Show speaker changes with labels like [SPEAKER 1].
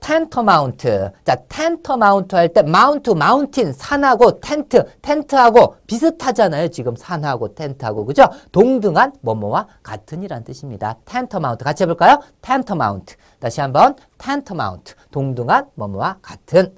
[SPEAKER 1] tantamount. 자, tantamount 할 때 mount, mountain, 산하고 텐트, 텐트하고 비슷하잖아요. 지금 산하고 텐트하고. 그죠? 동등한 뭐뭐와 같은이란 뜻입니다. tantamount. 같이 해볼까요? tantamount. 다시 한번 tantamount. 동등한 뭐뭐와 같은.